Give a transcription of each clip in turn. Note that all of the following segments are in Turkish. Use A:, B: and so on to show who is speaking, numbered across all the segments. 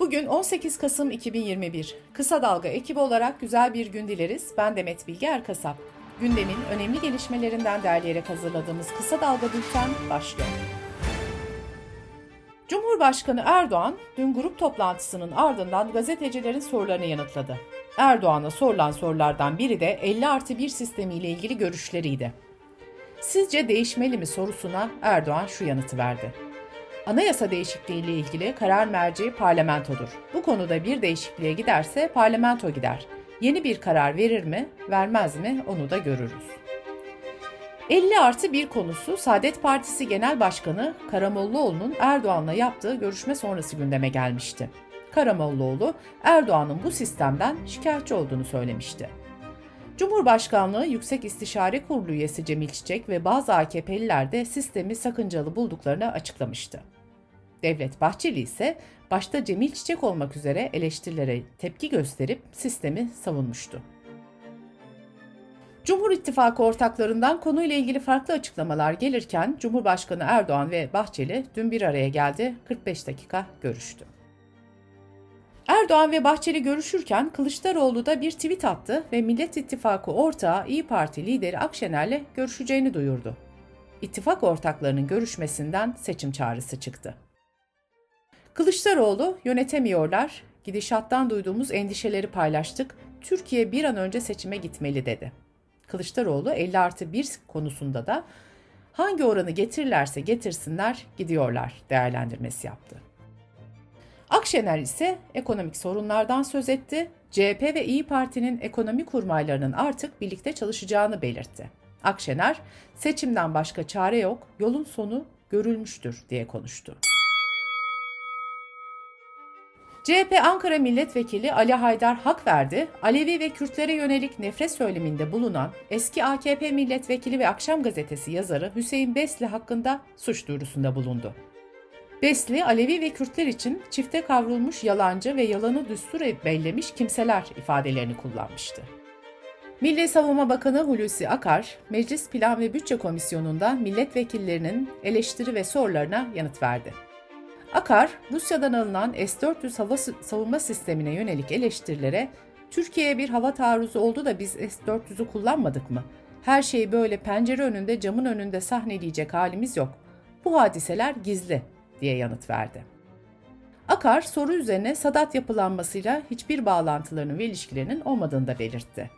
A: Bugün 18 Kasım 2021. Kısa Dalga ekibi olarak güzel bir gün dileriz. Ben Demet Bilge Erkasap. Gündemin önemli gelişmelerinden derleyerek hazırladığımız Kısa Dalga Bülten başlıyor. Cumhurbaşkanı Erdoğan dün grup toplantısının ardından gazetecilerin sorularını yanıtladı. Erdoğan'a sorulan sorulardan biri de 50 artı 1 sistemiyle ilgili görüşleriydi. Sizce değişmeli mi sorusuna Erdoğan şu yanıtı verdi. Anayasa değişikliği ile ilgili karar merci parlamentodur. Bu konuda bir değişikliğe giderse parlamento gider. Yeni bir karar verir mi, vermez mi onu da görürüz. 50 artı bir konusu Saadet Partisi Genel Başkanı Karamollaoğlu'nun Erdoğan'la yaptığı görüşme sonrası gündeme gelmişti. Karamollaoğlu, Erdoğan'ın bu sistemden şikayetçi olduğunu söylemişti. Cumhurbaşkanlığı Yüksek İstişare Kurulu üyesi Cemil Çiçek ve bazı AKP'liler de sistemi sakıncalı bulduklarını açıklamıştı. Devlet Bahçeli ise başta Cemil Çiçek olmak üzere eleştirilere tepki gösterip sistemi savunmuştu. Cumhur İttifakı ortaklarından konuyla ilgili farklı açıklamalar gelirken Cumhurbaşkanı Erdoğan ve Bahçeli dün bir araya geldi, 45 dakika görüştü. Erdoğan ve Bahçeli görüşürken Kılıçdaroğlu da bir tweet attı ve Millet İttifakı ortağı İyi Parti lideri Akşener'le görüşeceğini duyurdu. İttifak ortaklarının görüşmesinden seçim çağrısı çıktı. Kılıçdaroğlu yönetemiyorlar, gidişattan duyduğumuz endişeleri paylaştık, Türkiye bir an önce seçime gitmeli dedi. Kılıçdaroğlu 50 artı 1 konusunda da hangi oranı getirirlerse getirsinler gidiyorlar değerlendirmesi yaptı. Akşener ise ekonomik sorunlardan söz etti. CHP ve İyi Parti'nin ekonomi kurmaylarının artık birlikte çalışacağını belirtti. Akşener, seçimden başka çare yok, yolun sonu görülmüştür diye konuştu. CHP Ankara Milletvekili Ali Haydar hak verdi, Alevi ve Kürtlere yönelik nefret söyleminde bulunan eski AKP milletvekili ve Akşam Gazetesi yazarı Hüseyin Besli hakkında suç duyurusunda bulundu. Besli, Alevi ve Kürtler için çifte kavrulmuş yalancı ve yalanı düstur bellemiş kimseler ifadelerini kullanmıştı. Milli Savunma Bakanı Hulusi Akar, Meclis Plan ve Bütçe Komisyonu'nda milletvekillerinin eleştiri ve sorularına yanıt verdi. Akar, Rusya'dan alınan S-400 hava savunma sistemine yönelik eleştirilere Türkiye'ye bir hava taarruzu oldu da biz S-400'ü kullanmadık mı? Her şeyi böyle pencere önünde, camın önünde sahneleyecek halimiz yok. Bu hadiseler gizli diye yanıt verdi. Akar soru üzerine Sadat yapılanmasıyla hiçbir bağlantılarının ve ilişkilerinin olmadığını da belirtti.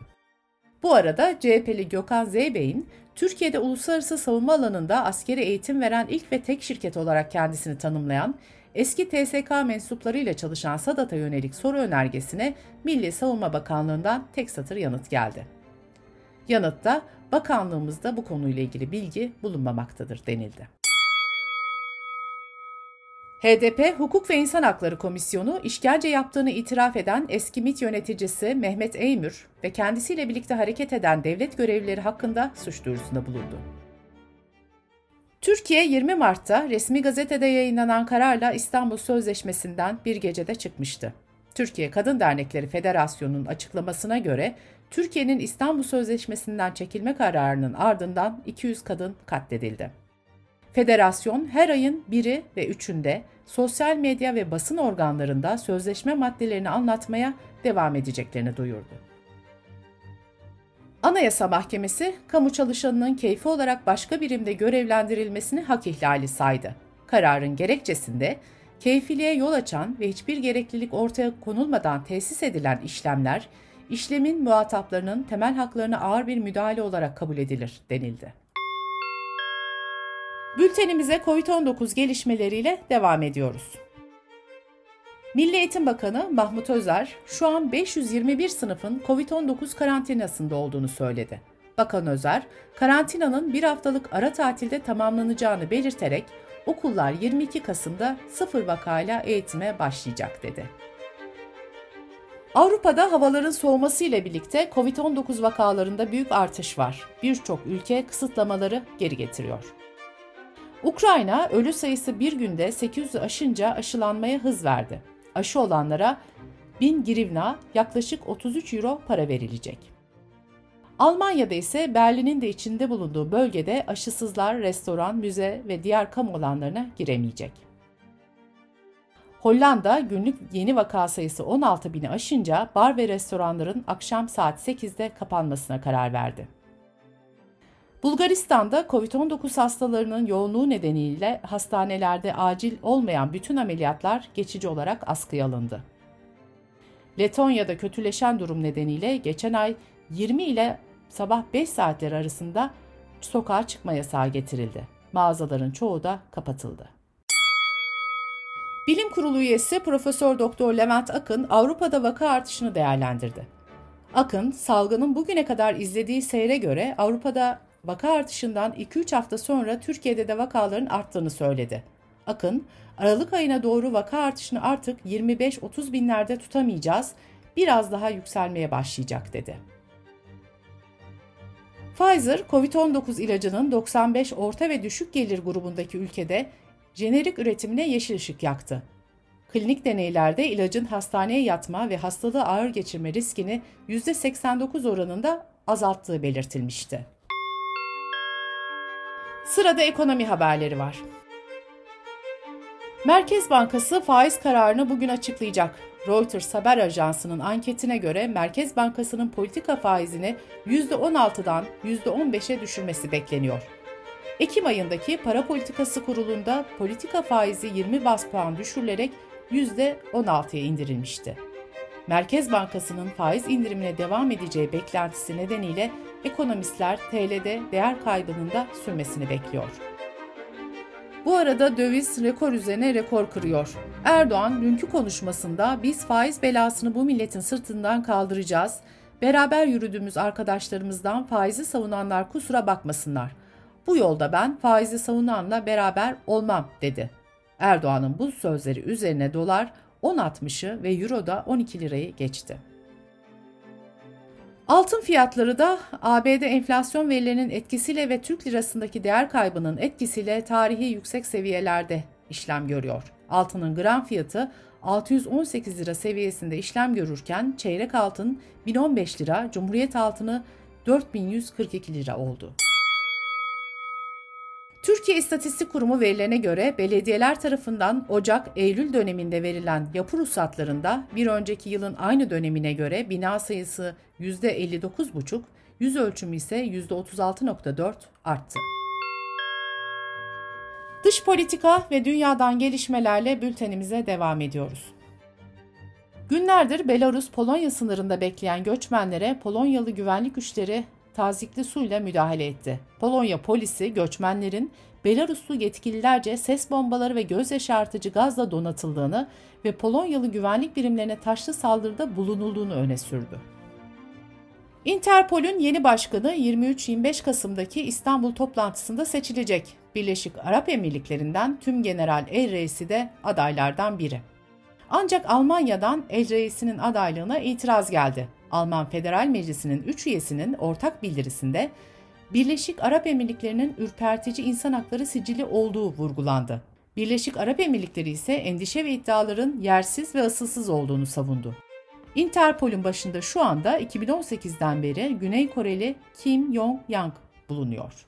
A: Bu arada CHP'li Gökhan Zeybey'in Türkiye'de uluslararası savunma alanında askeri eğitim veren ilk ve tek şirket olarak kendisini tanımlayan eski TSK mensuplarıyla çalışan Sadat'a yönelik soru önergesine Milli Savunma Bakanlığı'ndan tek satır yanıt geldi. Yanıtta bakanlığımızda bu konuyla ilgili bilgi bulunmamaktadır denildi. HDP Hukuk ve İnsan Hakları Komisyonu işkence yaptığını itiraf eden eski MİT yöneticisi Mehmet Eymür ve kendisiyle birlikte hareket eden devlet görevlileri hakkında suç duyurusunda bulundu. Türkiye 20 Mart'ta resmi gazetede yayınlanan kararla İstanbul Sözleşmesi'nden bir gecede çıkmıştı. Türkiye Kadın Dernekleri Federasyonu'nun açıklamasına göre Türkiye'nin İstanbul Sözleşmesi'nden çekilme kararının ardından 200 kadın katledildi. Federasyon her ayın 1'i ve 3'ünde sosyal medya ve basın organlarında sözleşme maddelerini anlatmaya devam edeceklerini duyurdu. Anayasa Mahkemesi, kamu çalışanının keyfi olarak başka birimde görevlendirilmesini hak ihlali saydı. Kararın gerekçesinde keyfiliğe yol açan ve hiçbir gereklilik ortaya konulmadan tesis edilen işlemler, işlemin muhataplarının temel haklarına ağır bir müdahale olarak kabul edilir denildi. Bültenimize COVID-19 gelişmeleriyle devam ediyoruz. Milli Eğitim Bakanı Mahmut Özer şu an 521 sınıfın COVID-19 karantinasında olduğunu söyledi. Bakan Özer, karantinanın bir haftalık ara tatilde tamamlanacağını belirterek okullar 22 Kasım'da sıfır vakayla eğitime başlayacak dedi. Avrupa'da havaların soğuması ile birlikte COVID-19 vakalarında büyük artış var. Birçok ülke kısıtlamaları geri getiriyor. Ukrayna ölü sayısı bir günde 800'ü aşınca aşılanmaya hız verdi. Aşı olanlara 1000 grivna yaklaşık 33 euro para verilecek. Almanya'da ise Berlin'in de içinde bulunduğu bölgede aşısızlar restoran, müze ve diğer kamu alanlarına giremeyecek. Hollanda günlük yeni vaka sayısı 16 bini aşınca bar ve restoranların akşam saat 8'de kapanmasına karar verdi. Bulgaristan'da COVID-19 hastalarının yoğunluğu nedeniyle hastanelerde acil olmayan bütün ameliyatlar geçici olarak askıya alındı. Letonya'da kötüleşen durum nedeniyle geçen ay 20 ile sabah 5 saatler arasında sokağa çıkma yasağı getirildi. Mağazaların çoğu da kapatıldı. Bilim Kurulu üyesi Profesör Doktor Levent Akın Avrupa'da vaka artışını değerlendirdi. Akın, salgının bugüne kadar izlediği seyre göre Avrupa'da vaka artışından 2-3 hafta sonra Türkiye'de de vakaların arttığını söyledi. Akın, Aralık ayına doğru vaka artışını artık 25-30 binlerde tutamayacağız, biraz daha yükselmeye başlayacak dedi. Pfizer, COVID-19 ilacının 95 orta ve düşük gelir grubundaki ülkede jenerik üretimine yeşil ışık yaktı. Klinik deneylerde ilacın hastaneye yatma ve hastalığı ağır geçirme riskini %89 oranında azalttığı belirtilmişti. Sırada ekonomi haberleri var. Merkez Bankası faiz kararını bugün açıklayacak. Reuters haber ajansının anketine göre Merkez Bankası'nın politika faizini %16'dan %15'e düşürmesi bekleniyor. Ekim ayındaki para politikası kurulunda politika faizi 20 bas puan düşürülerek %16'ya indirilmişti. Merkez Bankası'nın faiz indirimine devam edeceği beklentisi nedeniyle ekonomistler TL'de değer kaybının da sürmesini bekliyor. Bu arada döviz rekor üzerine rekor kırıyor. Erdoğan dünkü konuşmasında biz faiz belasını bu milletin sırtından kaldıracağız. Beraber yürüdüğümüz arkadaşlarımızdan faizi savunanlar kusura bakmasınlar. Bu yolda ben faizi savunanla beraber olmam dedi. Erdoğan'ın bu sözleri üzerine dolar 10.60'ı ve euro da 12 lirayı geçti. Altın fiyatları da ABD enflasyon verilerinin etkisiyle ve Türk lirasındaki değer kaybının etkisiyle tarihi yüksek seviyelerde işlem görüyor. Altının gram fiyatı 618 lira seviyesinde işlem görürken çeyrek altın 1015 lira, Cumhuriyet altını 4142 lira oldu. Türkiye İstatistik Kurumu verilerine göre belediyeler tarafından Ocak-Eylül döneminde verilen yapı ruhsatlarında bir önceki yılın aynı dönemine göre bina sayısı %59,5, yüz ölçümü ise %36,4 arttı. Dış politika ve dünyadan gelişmelerle bültenimize devam ediyoruz. Günlerdir Belarus-Polonya sınırında bekleyen göçmenlere Polonyalı güvenlik güçleri tazikli suyla müdahale etti. Polonya polisi göçmenlerin Belaruslu yetkililerce ses bombaları ve göz yaşartıcı gazla donatıldığını ve Polonyalı güvenlik birimlerine taşlı saldırıda bulunulduğunu öne sürdü. Interpol'ün yeni başkanı 23-25 Kasım'daki İstanbul toplantısında seçilecek. Birleşik Arap Emirlikleri'nden tüm general el reisi de adaylardan biri. Ancak Almanya'dan el reisinin adaylığına itiraz geldi. Alman Federal Meclisi'nin 3 üyesinin ortak bildirisinde Birleşik Arap Emirlikleri'nin ürpertici insan hakları sicili olduğu vurgulandı. Birleşik Arap Emirlikleri ise endişe ve iddiaların yersiz ve asılsız olduğunu savundu. Interpol'ün başında şu anda 2018'den beri Güney Koreli Kim Yong-yang bulunuyor.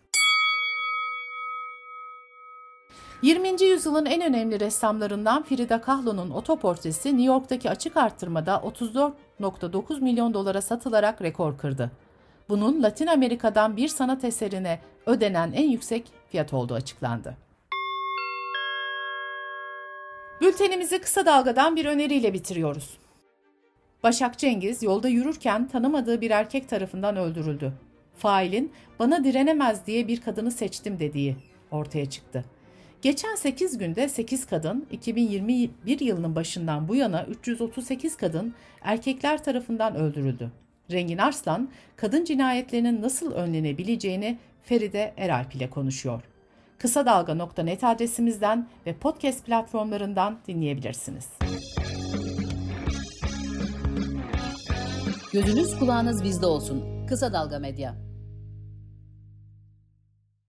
A: 20. yüzyılın en önemli ressamlarından Frida Kahlo'nun otoportresi New York'taki açık arttırmada 34.9 milyon dolara satılarak rekor kırdı. Bunun Latin Amerika'dan bir sanat eserine ödenen en yüksek fiyat olduğu açıklandı. Bültenimizi kısa dalgadan bir öneriyle bitiriyoruz. Başak Cengiz yolda yürürken tanımadığı bir erkek tarafından öldürüldü. Failin bana direnemez diye bir kadını seçtim dediği ortaya çıktı. Geçen 8 günde 8 kadın, 2021 yılının başından bu yana 338 kadın erkekler tarafından öldürüldü. Rengin Arslan, kadın cinayetlerinin nasıl önlenebileceğini Feride Eralp ile konuşuyor. Kısa Dalga.net adresimizden ve podcast platformlarından dinleyebilirsiniz.
B: Gözünüz kulağınız bizde olsun. Kısa Dalga Medya.